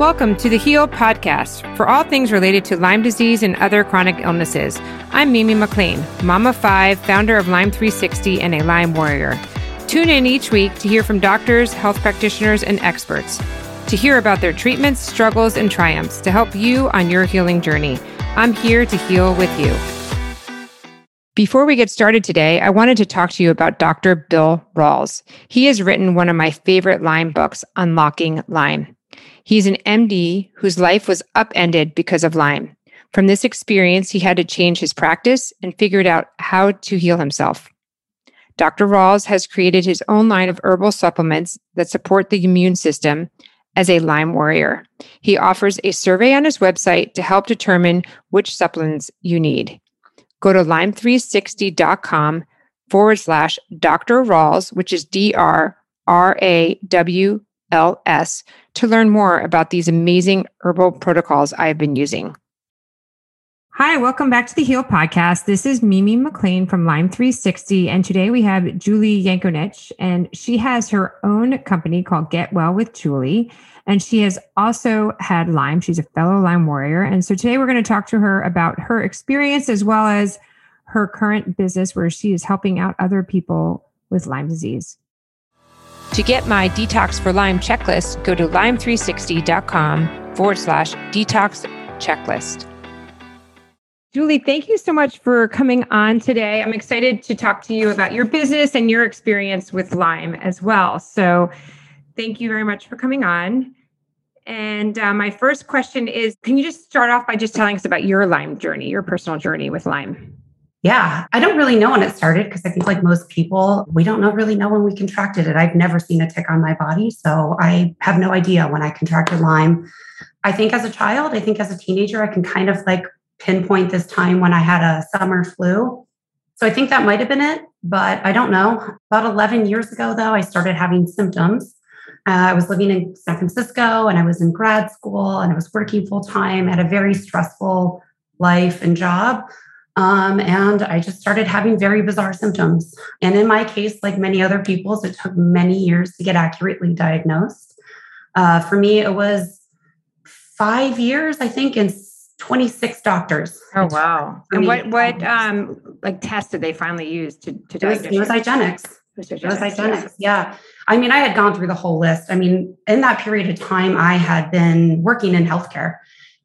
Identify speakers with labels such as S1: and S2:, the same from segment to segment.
S1: Welcome to the Heal Podcast for all things related to Lyme disease and other chronic illnesses. I'm Mimi MacLean, Mama 5, founder of Lyme 360 and a Lyme warrior. Tune in each week to hear from doctors, health practitioners, and experts to hear about their treatments, struggles, and triumphs to help you on your healing journey. I'm here to heal with you. Before we get started today, I wanted to talk to you about Dr. Bill Rawls. He has written one of my favorite Lyme books, Unlocking Lyme. He's an MD whose life was upended because of Lyme. From this experience, he had to change his practice and figured out how to heal himself. Dr. Rawls has created his own line of herbal supplements that support the immune system as a Lyme warrior. He offers a survey on his website to help determine which supplements you need. Go to lyme360.com forward slash Dr. Rawls, which is D R R A W LS to learn more about these amazing herbal protocols I've been using. Hi, welcome back to the Heal Podcast. This is Mimi MacLean from Lyme 360, and today we have Julie Yankonich, and she has her own company called Get Well with Julie, and she has also had Lyme. She's a fellow Lyme warrior, and so today we're going to talk to her about her experience as well as her current business where she is helping out other people with Lyme disease. To get my Detox for Lyme checklist, go to lyme360.com forward slash detox checklist. Julie, thank you so much for coming on today. I'm excited to talk to you about your business and your experience with Lyme as well. So, thank you very much for coming on. And uh, my first question is Can you just start off by just telling us about your Lyme journey, your personal journey with Lyme?
S2: Yeah, I don't really know when it started because I think, like most people, we don't know really know when we contracted it. I've never seen a tick on my body, so I have no idea when I contracted Lyme. I think as a child, I think as a teenager, I can kind of like pinpoint this time when I had a summer flu. So I think that might have been it, but I don't know. About 11 years ago, though, I started having symptoms. Uh, I was living in San Francisco and I was in grad school and I was working full time, had a very stressful life and job. Um, and I just started having very bizarre symptoms. And in my case, like many other people's, it took many years to get accurately diagnosed. Uh, for me, it was five years, I think, and 26 doctors.
S1: Oh wow! And what what um like tests did they finally use to to
S2: diagnose? It was, it was IGeneX. It was IGeneX. Yeah. I mean, I had gone through the whole list. I mean, in that period of time, I had been working in healthcare.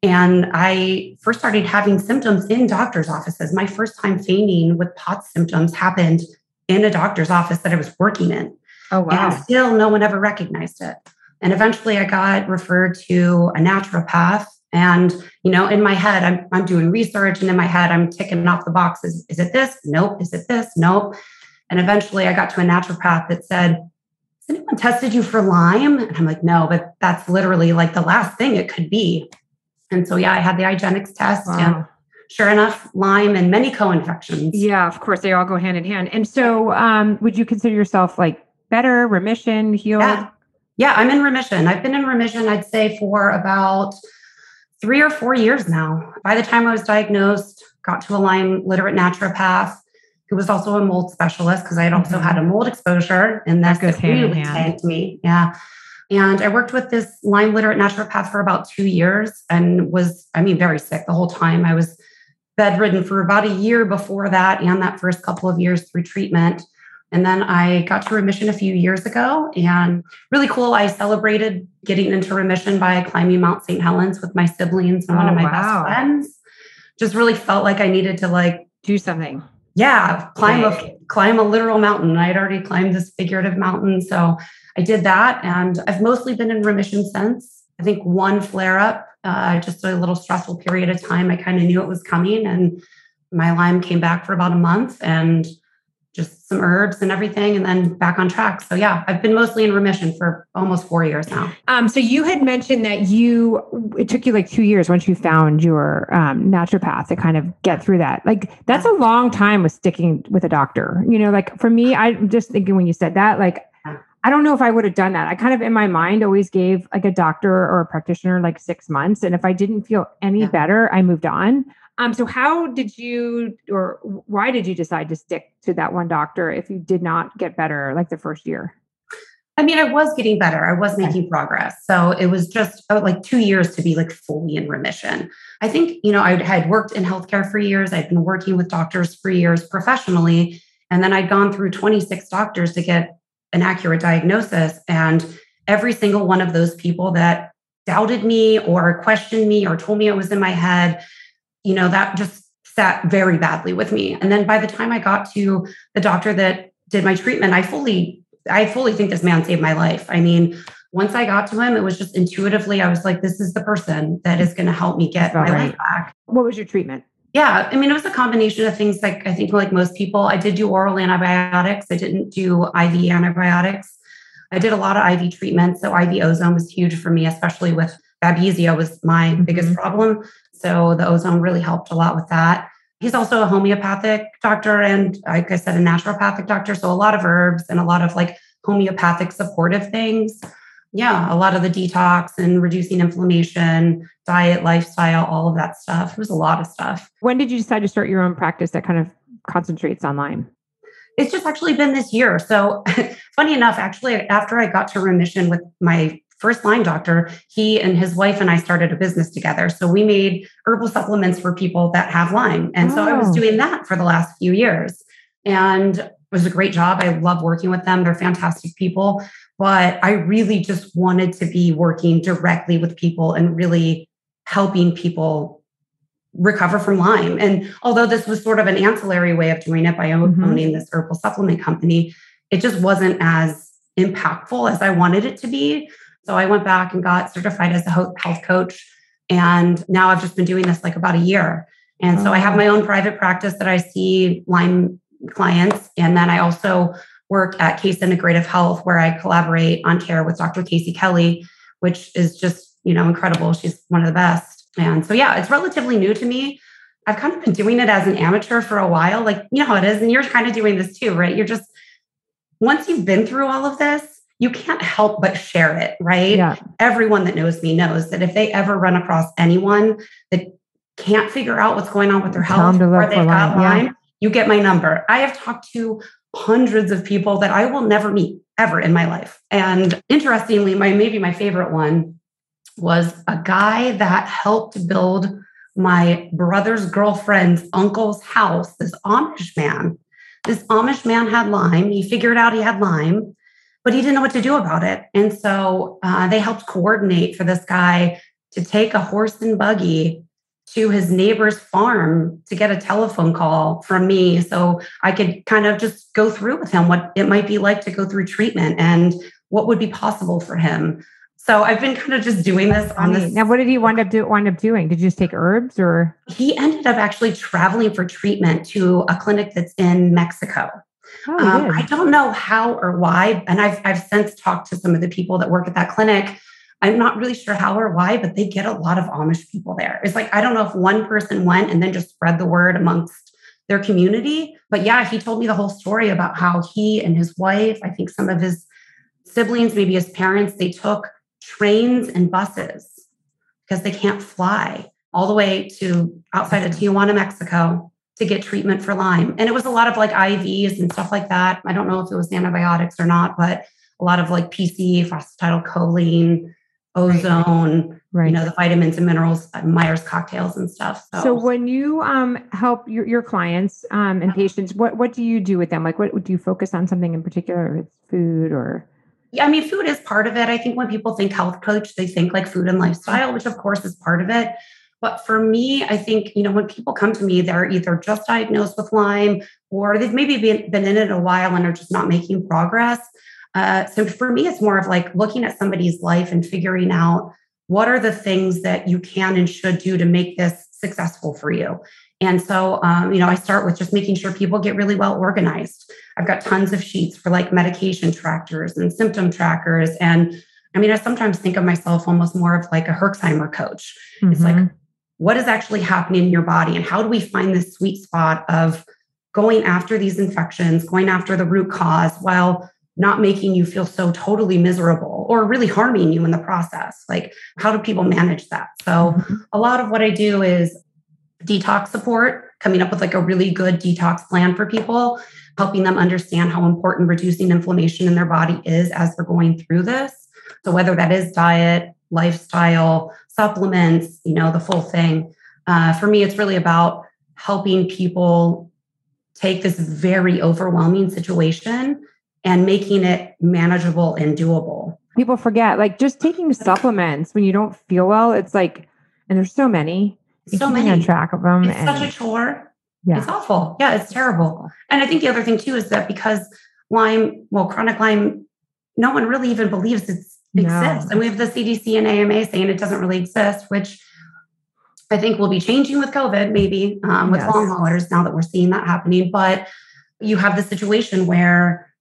S2: And I first started having symptoms in doctor's offices. My first time fainting with POTS symptoms happened in a doctor's office that I was working in.
S1: Oh, wow.
S2: And still, no one ever recognized it. And eventually, I got referred to a naturopath. And, you know, in my head, I'm, I'm doing research, and in my head, I'm ticking off the boxes. Is it this? Nope. Is it this? Nope. And eventually, I got to a naturopath that said, Has anyone tested you for Lyme? And I'm like, No, but that's literally like the last thing it could be. And so, yeah, I had the IGeneX test. Wow. And sure enough, Lyme and many co-infections.
S1: Yeah, of course, they all go hand in hand. And so, um, would you consider yourself like better, remission, healed?
S2: Yeah. yeah, I'm in remission. I've been in remission, I'd say, for about three or four years now. By the time I was diagnosed, got to a Lyme literate naturopath who was also a mold specialist because I had also mm-hmm. had a mold exposure, and that's that really tanked me. Yeah. And I worked with this Lyme literate naturopath for about two years and was, I mean, very sick the whole time. I was bedridden for about a year before that and that first couple of years through treatment. And then I got to remission a few years ago and really cool. I celebrated getting into remission by climbing Mount St. Helens with my siblings and oh, one of oh, my wow. best friends. Just really felt like I needed to like
S1: do something.
S2: Yeah, climb a climb a literal mountain. I had already climbed this figurative mountain. So I did that and I've mostly been in remission since. I think one flare up, uh, just a little stressful period of time. I kind of knew it was coming and my Lyme came back for about a month and just some herbs and everything and then back on track. So yeah, I've been mostly in remission for almost 4 years now.
S1: Um so you had mentioned that you it took you like 2 years once you found your um naturopath to kind of get through that. Like that's a long time with sticking with a doctor. You know, like for me I am just thinking when you said that like I don't know if I would have done that. I kind of in my mind always gave like a doctor or a practitioner like six months. And if I didn't feel any yeah. better, I moved on. Um, so how did you or why did you decide to stick to that one doctor if you did not get better like the first year?
S2: I mean, I was getting better. I was making progress. So it was just oh, like two years to be like fully in remission. I think, you know, I had worked in healthcare for years. I'd been working with doctors for years professionally. And then I'd gone through 26 doctors to get an accurate diagnosis. And every single one of those people that doubted me or questioned me or told me it was in my head, you know, that just sat very badly with me. And then by the time I got to the doctor that did my treatment, I fully I fully think this man saved my life. I mean, once I got to him, it was just intuitively, I was like, this is the person that is going to help me get my right. life back.
S1: What was your treatment?
S2: Yeah, I mean, it was a combination of things like I think, like most people, I did do oral antibiotics. I didn't do IV antibiotics. I did a lot of IV treatments. So IV ozone was huge for me, especially with Babesia was my mm-hmm. biggest problem. So the ozone really helped a lot with that. He's also a homeopathic doctor and, like I said, a naturopathic doctor. So a lot of herbs and a lot of like homeopathic supportive things. Yeah, a lot of the detox and reducing inflammation, diet, lifestyle, all of that stuff. It was a lot of stuff.
S1: When did you decide to start your own practice that kind of concentrates on Lyme?
S2: It's just actually been this year. So, funny enough, actually, after I got to remission with my first Lyme doctor, he and his wife and I started a business together. So we made herbal supplements for people that have Lyme. And oh. so I was oh. doing that for the last few years. And it was a great job. I love working with them. They're fantastic people. But I really just wanted to be working directly with people and really helping people recover from Lyme. And although this was sort of an ancillary way of doing it by mm-hmm. owning this herbal supplement company, it just wasn't as impactful as I wanted it to be. So I went back and got certified as a health coach. And now I've just been doing this like about a year. And so I have oh. my own private practice that I see Lyme clients. And then I also work at Case Integrative Health, where I collaborate on care with Dr. Casey Kelly, which is just, you know, incredible. She's one of the best. And so, yeah, it's relatively new to me. I've kind of been doing it as an amateur for a while. Like, you know how it is. And you're kind of doing this too, right? You're just, once you've been through all of this, you can't help but share it, right? Yeah. Everyone that knows me knows that if they ever run across anyone that can't figure out what's going on with their health or they've got Lyme, yeah. you get my number. I have talked to hundreds of people that I will never meet ever in my life. And interestingly, my maybe my favorite one was a guy that helped build my brother's girlfriend's uncle's house, this Amish man. This Amish man had Lyme. He figured out he had Lyme but he didn't know what to do about it. And so uh, they helped coordinate for this guy to take a horse and buggy to his neighbor's farm to get a telephone call from me so I could kind of just go through with him what it might be like to go through treatment and what would be possible for him. So I've been kind of just doing this on this.
S1: Now, what did he wind up do, wind up doing? Did you just take herbs or?
S2: He ended up actually traveling for treatment to a clinic that's in Mexico. Oh, um, I don't know how or why. And I've, I've since talked to some of the people that work at that clinic. I'm not really sure how or why, but they get a lot of Amish people there. It's like, I don't know if one person went and then just spread the word amongst their community. But yeah, he told me the whole story about how he and his wife, I think some of his siblings, maybe his parents, they took trains and buses because they can't fly all the way to outside of Tijuana, Mexico to get treatment for Lyme. And it was a lot of like IVs and stuff like that. I don't know if it was antibiotics or not, but a lot of like PC, phosphatidylcholine, ozone, right. you know, the vitamins and minerals, uh, Myers cocktails and stuff.
S1: So, so when you um, help your, your clients um, and patients, what, what do you do with them? Like, what do you focus on something in particular with food or?
S2: Yeah, I mean, food is part of it. I think when people think health coach, they think like food and lifestyle, which of course is part of it. But for me, I think, you know, when people come to me, they're either just diagnosed with Lyme or they've maybe been, been in it a while and are just not making progress. Uh, so for me, it's more of like looking at somebody's life and figuring out what are the things that you can and should do to make this successful for you. And so, um, you know, I start with just making sure people get really well organized. I've got tons of sheets for like medication trackers and symptom trackers. And I mean, I sometimes think of myself almost more of like a Herxheimer coach. Mm-hmm. It's like, mm-hmm what is actually happening in your body and how do we find this sweet spot of going after these infections, going after the root cause while not making you feel so totally miserable or really harming you in the process. Like, how do people manage that? So, mm-hmm. a lot of what I do is detox support, coming up with like a really good detox plan for people. helping them understand how important reducing inflammation in their body is as they're going through this. So, whether that is diet, lifestyle, supplements, you know, the full thing. Uh, for me, it's really about helping people take this very overwhelming situation and making it manageable and doable.
S1: People forget, like just taking supplements when you don't feel well, it's like, and there's so many.
S2: So many.
S1: on track of them.
S2: It's
S1: and,
S2: such a chore. Yeah. It's awful. Yeah, it's terrible. And I think the other thing too is that because Lyme, well, chronic Lyme, no one really even believes it exists. No. And we have the CDC and AMA saying it doesn't really exist, which I think will be changing with COVID, maybe um, with yes. long haulers now that we're seeing that happening. But you have the situation where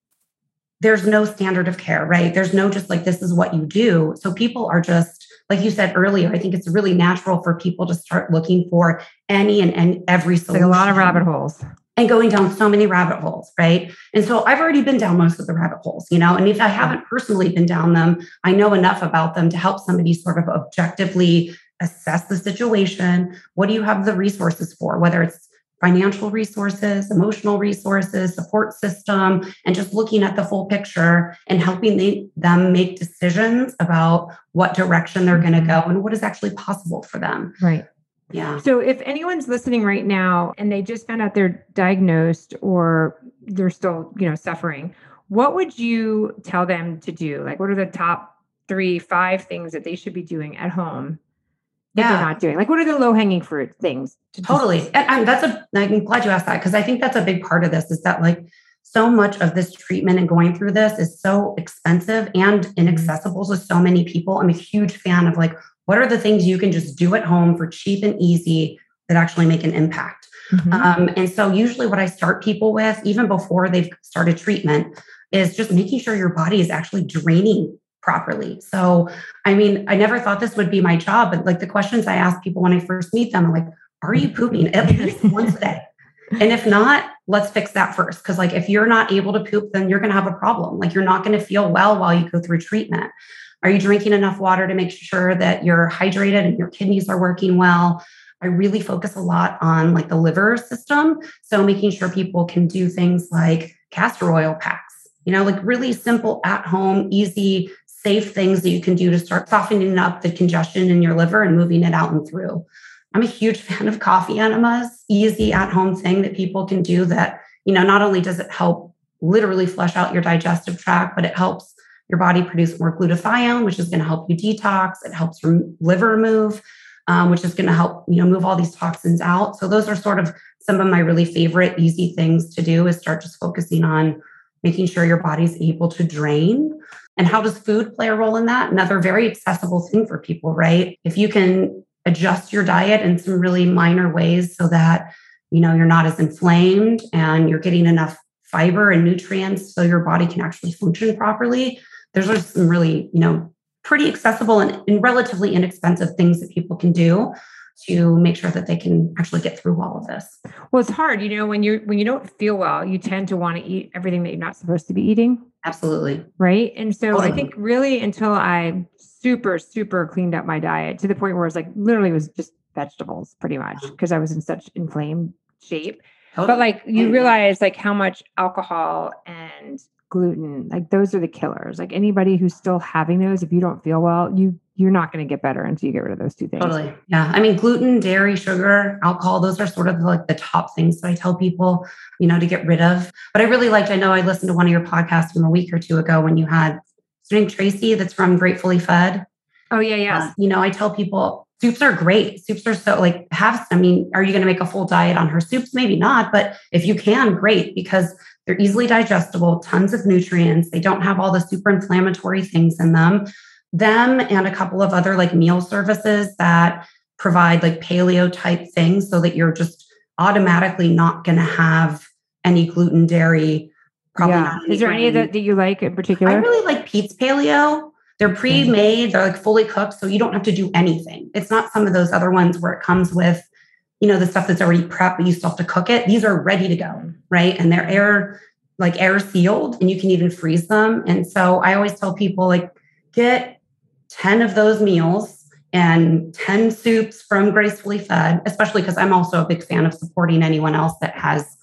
S2: there's no standard of care, right? There's no just like, this is what you do. So people are just, like you said earlier, I think it's really natural for people to start looking for any and, and every solution.
S1: Like a lot of rabbit holes.
S2: And going down so many rabbit holes, right? And so I've already been down most of the rabbit holes, you know, and if I haven't personally been down them, I know enough about them to help somebody sort of objectively assess the situation. What do you have the resources for? Whether it's financial resources, emotional resources, support system, and just looking at the full picture and helping they, them make decisions about what direction they're going to mm-hmm. go and what is actually possible for them.
S1: Right.
S2: Yeah.
S1: So if anyone's listening right now and they just found out they're diagnosed or they're still, you know, suffering, what would you tell them to do? Like what are the top three, five things that they should be doing at home yeah. they're not doing? Like, what are the low hanging fruit things?
S2: To totally. And, and that's a, I'm glad you asked that because I think that's a big part of this is that like so much of this treatment and going through this is so expensive and inaccessible to so many people. I'm a huge fan of like, what are the things you can just do at home for cheap and easy that actually make an impact? Mm-hmm. Um, and so, usually, what I start people with, even before they've started treatment, is just making sure your body is actually draining properly. So, I mean, I never thought this would be my job, but like the questions I ask people when I first meet them, I'm like, are you pooping at least once a day? And if not, let's fix that first. Cause like if you're not able to poop, then you're to have a problem. Like you're not to feel well while you go through treatment. Are you drinking enough water to make sure that you're hydrated and your kidneys are working well? I really focus a lot on like the liver system. So making sure people can do things like castor oil packs, you know, like really simple at home, easy safe things that you can do to start softening up the congestion in your liver and moving it out and through. I'm a huge fan of coffee enemas, easy at home thing that people can do that, you know, not only does it help literally flush out your digestive tract, but it helps your body produce more glutathione, which is going to help you detox. It helps your liver move, um, which is going to help, you know, move all these toxins out. So those are sort of some of my really favorite easy things to do is start just focusing on making sure your body's able to drain and how does food play a role in that? Another very accessible thing for people, right? If you can adjust your diet in some really minor ways so that you know you're not as inflamed and you're getting enough fiber and nutrients so your body can actually function properly there's just some really you know pretty accessible and, and relatively inexpensive things that people can do to make sure that they can actually get through all of this.
S1: Well, it's hard, you know, when you're when you don't feel well, you tend to want to eat everything that you're not supposed to be eating.
S2: Absolutely.
S1: Right. And so totally. I think really until I super, super cleaned up my diet to the point where it's like literally was just vegetables pretty much because I was in such inflamed shape. Totally. But like you realize like how much alcohol and gluten, like those are the killers. Like anybody who's still having those, if you don't feel well, you you're not going to get better until you get rid of those two things.
S2: Totally. Yeah. I mean, gluten, dairy, sugar, alcohol, those are sort of like the top things that I tell people, you know, to get rid of. But I really liked, I know I listened to one of your podcasts from a week or two ago when you had name Tracy that's from Gracefully Fed.
S1: Oh, yeah. Yeah.
S2: Uh, you know, I tell people soups are great. Soups are so like have, I mean, are you going to make a full diet on her soups? Maybe not. But if you can, great, because they're easily digestible, tons of nutrients. They don't have all the super inflammatory things in them them and a couple of other like meal services that provide like paleo type things so that you're just automatically not going to have any gluten, dairy.
S1: Probably yeah. Is there any that that you like in particular? I
S2: really like Pete's Paleo. They're mm-hmm. pre-made, they're like fully cooked, so you don't have to do anything. It's not some of those other ones where it comes with, you know, the stuff that's already prepped, but you still have to cook it. These are ready to go, right? And they're air like air sealed, and you can even freeze them. And so I always tell people like get 10 of those meals and 10 soups from Gracefully Fed, especially because I'm also a big fan of supporting anyone else that has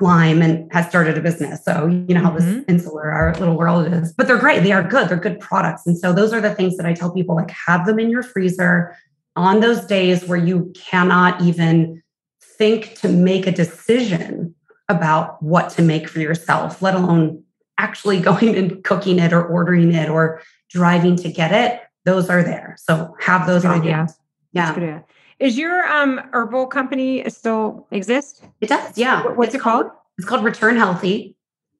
S2: Lyme and has started a business. So you know how mm-hmm. this insular our little world is. But they're great. They are good. They're good products. And so those are the things that I tell people like have them in your freezer on those days where you cannot even think to make a decision about what to make for yourself, let alone actually going and cooking it or ordering it or driving to get it. Those are there. So have those on
S1: idea. Yeah. Is your um, herbal company still exist?
S2: It does. Yeah.
S1: What's
S2: it's
S1: it called?
S2: It's called Return Healthy.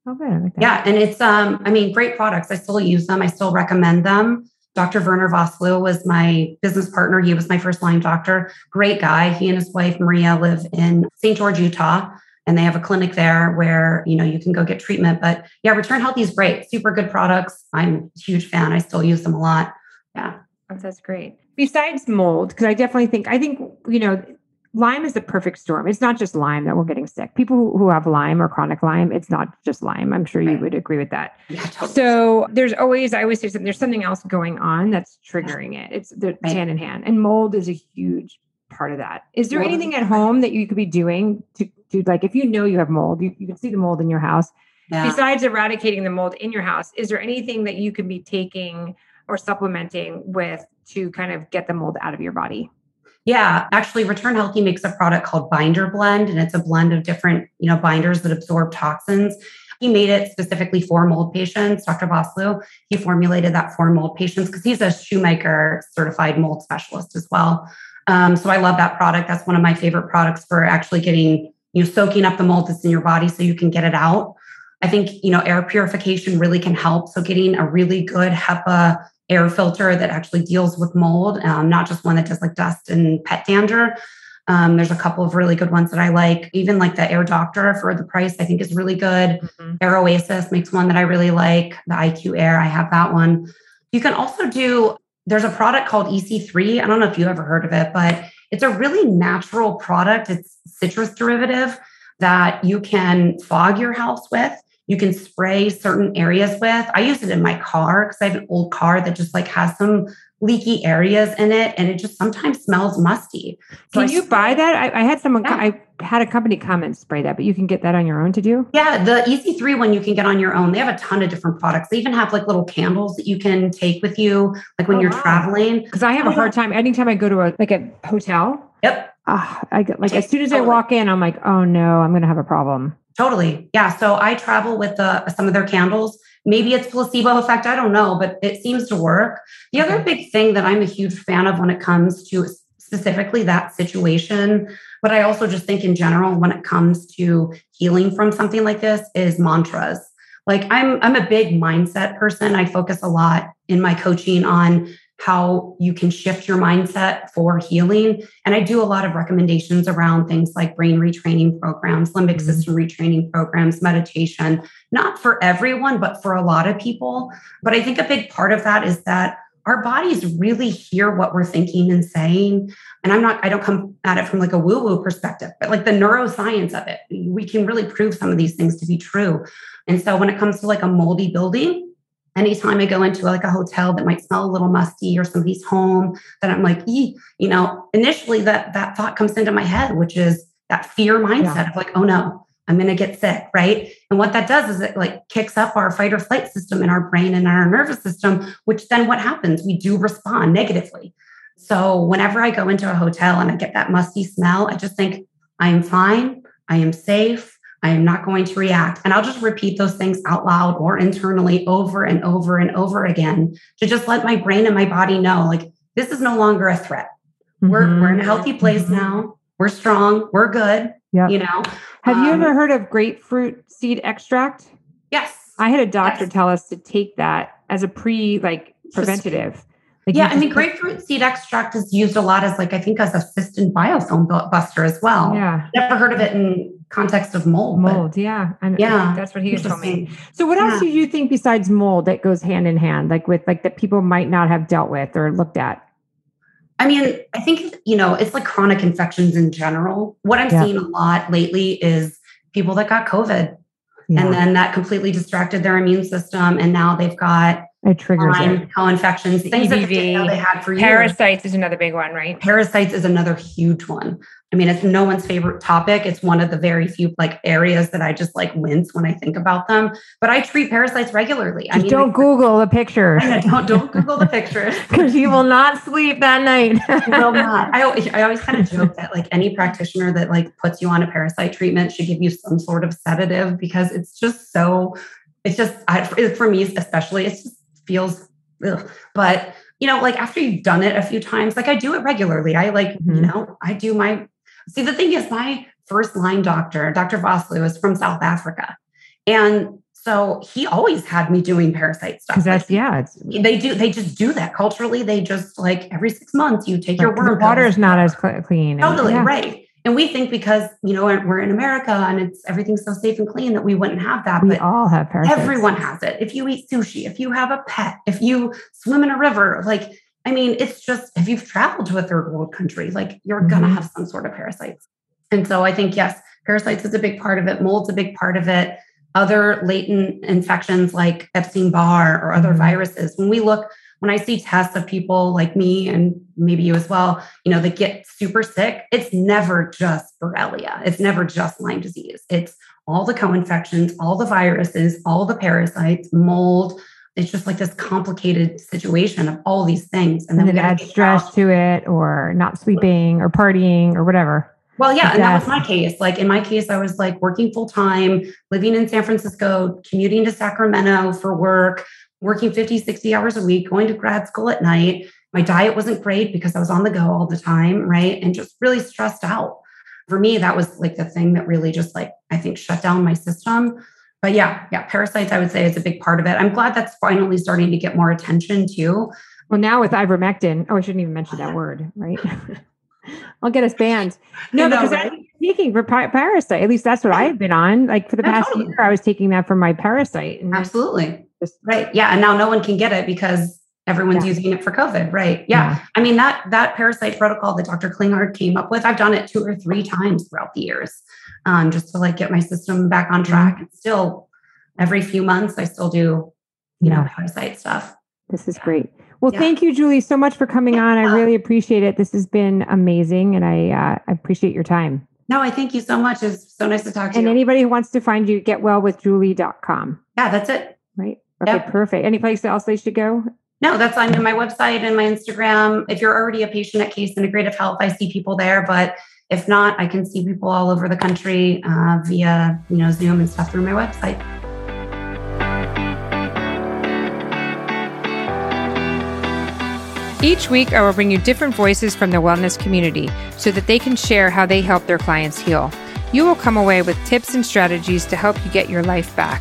S1: Oh, good. Like
S2: yeah, and it's um, I mean, great products. I still use them. I still recommend them. Dr. Werner Vosloo was my business partner. He was my first line doctor. Great guy. He and his wife Maria live in St. George, Utah, and they have a clinic there where you know you can go get treatment. But yeah, Return Healthy is great. Super good products. I'm a huge fan. I still use them a lot. Yeah.
S1: That's great. Besides mold, because I definitely think I think you know Lyme is the perfect storm. It's not just Lyme that we're getting sick. People who have Lyme or chronic Lyme, it's not just Lyme. I'm sure you would agree with that. Yeah, totally. So there's always, I always say something, there's something else going on that's triggering it. It's right. hand in hand. And mold is a huge part of that. Is there mold anything at home that you could be doing to, to like, if you know you have mold, you, you can see the mold in your house. Yeah. Besides eradicating the mold in your house, is there anything that you could be taking or supplementing with to kind of get the mold out of your body?
S2: Yeah, actually, Return Healthy makes a product called Binder Blend, and it's a blend of different, you know, binders that absorb toxins. He made it specifically for mold patients, Dr. Vosloo. He formulated that for mold patients because he's a Shoemaker certified mold specialist as well. Um, so I love that product. That's one of my favorite products for actually getting, you know, soaking up the mold that's in your body so you can get it out. I think, you know, air purification really can help. So getting a really good HEPA air filter that actually deals with mold, um, not just one that does like dust and pet dander. Um, there's a couple of really good ones that I like. Even like the Air Doctor for the price, I think is really good. Mm-hmm. Air Oasis makes one that I really like. The IQ Air, I have that one. You can also do, there's a product called EC3. I don't know if you ever heard of it, but it's a really natural product. It's citrus derivative that you can fog your house with you can spray certain areas with. I use it in my car because I have an old car that just like has some leaky areas in it and it just sometimes smells musty.
S1: So can I you buy that? I, I had someone, yeah. I had a company come and spray that, but you can get that on your own to do?
S2: Yeah, the EC3 one you can get on your own. They have a ton of different products. They even have like little candles that you can take with you, like when oh, you're wow. traveling.
S1: Because I have a hard time anytime I go to a like a hotel.
S2: Yep.
S1: Uh, I get like as soon as I walk in, I'm like, oh no, I'm gonna have a problem.
S2: Totally. Yeah. So I travel with uh, some of their candles. Maybe it's placebo effect. I don't know, but it seems to work. The okay. other big thing that I'm a huge fan of when it comes to specifically that situation, but I also just think in general when it comes to healing from something like this is mantras. Like I'm I'm a big mindset person. I focus a lot in my coaching on how you can shift your mindset for healing. And I do a lot of recommendations around things like brain retraining programs, limbic mm-hmm. system retraining programs, meditation, not for everyone, but for a lot of people. But I think a big part of that is that our bodies really hear what we're thinking and saying. And I'm not, I don't come at it from like a woo woo perspective, but like the neuroscience of it, we can really prove some of these things to be true. And so when it comes to like a moldy building, anytime I go into like a hotel that might smell a little musty or somebody's home, that I'm like, you know, initially that that thought comes into my head, which is that fear mindset yeah. of like, oh no, I'm going to get sick, right? And what that does is it like kicks up our fight or flight system in our brain and our nervous system, which then what happens? We do respond negatively. So whenever I go into a hotel and I get that musty smell, I just think I'm fine, I am safe, I am not going to react. And I'll just repeat those things out loud or internally over and over and over again to just let my brain and my body know like, this is no longer a threat. Mm-hmm. We're, we're in a healthy place mm-hmm. now. We're strong. We're good. Yeah. You know,
S1: have um, you ever um, heard of grapefruit seed extract?
S2: Yes.
S1: I had a doctor yes. tell us to take that as a pre like preventative.
S2: Like yeah, I mean, grapefruit seed extract is used a lot as like I think as a cyst and biofilm buster as well.
S1: Yeah,
S2: never heard of it in context of mold.
S1: Mold, yeah,
S2: I, yeah,
S1: that's what he told me. So, what else yeah. do you think besides mold that goes hand in hand, like with like that people might not have dealt with or looked at?
S2: I mean, I think you know it's like chronic infections in general. What I'm yeah. seeing a lot lately is people that got COVID, yeah. and then that completely distracted their immune system, and now they've got
S1: It triggers Lyme, it.
S2: co-infections, things EBV, that they had for
S1: years. Parasites is another big one, right?
S2: Parasites is another huge one. I mean, it's no one's favorite topic. It's one of the very few like areas that I just like wince when I think about them. But I treat parasites regularly.
S1: I mean, don't like, Google the pictures.
S2: don't don't Google the pictures
S1: because you will not sleep that night.
S2: You will not. I, I always kind of joke that like any practitioner that like puts you on a parasite treatment should give you some sort of sedative because it's just so. It's just I, for me especially. it's just feels. Ugh. But you know, like after you've done it a few times, like I do it regularly. I like, mm-hmm. you know, I do my See, the thing is, my first line doctor, Dr. Vosloo, is from South Africa. And so he always had me doing parasite stuff.
S1: That's like, yeah,
S2: they do. They just do that culturally. They just like every six months you take your worm.
S1: water is not as clean.
S2: Totally yeah. right. And we think because you know we're in America and it's everything's so safe and clean that we wouldn't have that.
S1: We but all have parasites.
S2: Everyone has it. If you eat sushi, if you have a pet, if you swim in a river, like I mean, it's just if you've traveled to a third world country, like you're mm-hmm. going to have some sort of parasites. And so I think, yes, parasites is a big part of it, mold's a big part of it. Other latent infections like Epstein Barr or other mm-hmm. viruses, when we look, when I see tests of people like me and maybe you as well, you know, that get super sick, it's never just Borrelia. It's never just Lyme disease. It's all the co-infections, all the viruses, all the parasites, mold, it's just like this complicated situation of all these things.
S1: And then and it adds stress out. to it or not sleeping or partying or whatever.
S2: Well, yeah. And that was my case. Like in my case, I was like working full time, living in San Francisco, commuting to Sacramento for work, working 50, 60 hours a week, going to grad school at night. My diet wasn't great because I was on the go all the time, right? And just really stressed out. For me, that was like the thing that really just like, I think shut down my system but yeah, yeah, parasites, I would say, is a big part of it. I'm glad that's finally starting to get more attention too.
S1: Well, now with ivermectin, oh, I shouldn't even mention that word, right? I'll get us banned. No, know, because right? I'm taking for parasite. At least that's what I've been on. Like for the past totally. year, I was taking that for my parasite.
S2: Absolutely. Just, right. Yeah. And now no one can get it because everyone's yeah. using it for COVID. Right. Yeah. yeah. I mean, that that parasite protocol that Dr. Klinghardt came up with, I've done it two or three times throughout the years um, just to like get my system back on track. And still, every few months, I still do, you know, parasite stuff.
S1: This is great. Well, yeah. thank you, Julie, so much for coming on. I really appreciate it. This has been amazing, and I, uh, I appreciate your time.
S2: No, I thank you so much. It's so nice to talk to
S1: and
S2: you.
S1: And anybody who wants to find you, getwellwithjulie.com.
S2: Yeah, that's it.
S1: Right. Okay, yep. perfect. Any place else they should go?
S2: No, that's on my website and my Instagram. If you're already a patient at Case Integrative Health, I see people there. But if not, I can see people all over the country uh, via you know Zoom and stuff through my website.
S1: Each week, I will bring you different voices from the wellness community so that they can share how they help their clients heal. You will come away with tips and strategies to help you get your life back.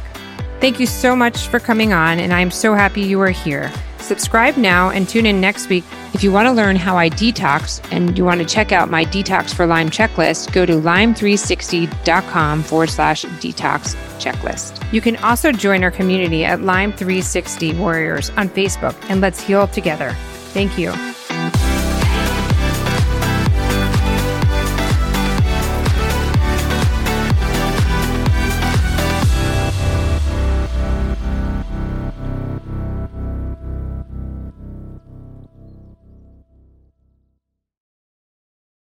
S1: Thank you so much for coming on, and I am so happy you are here. Subscribe now and tune in next week. If you want to learn how I detox and you want to check out my Detox for Lyme checklist, go to lyme360.com forward slash detox checklist. You can also join our community at Lyme360 Warriors on Facebook and let's heal together. Thank you.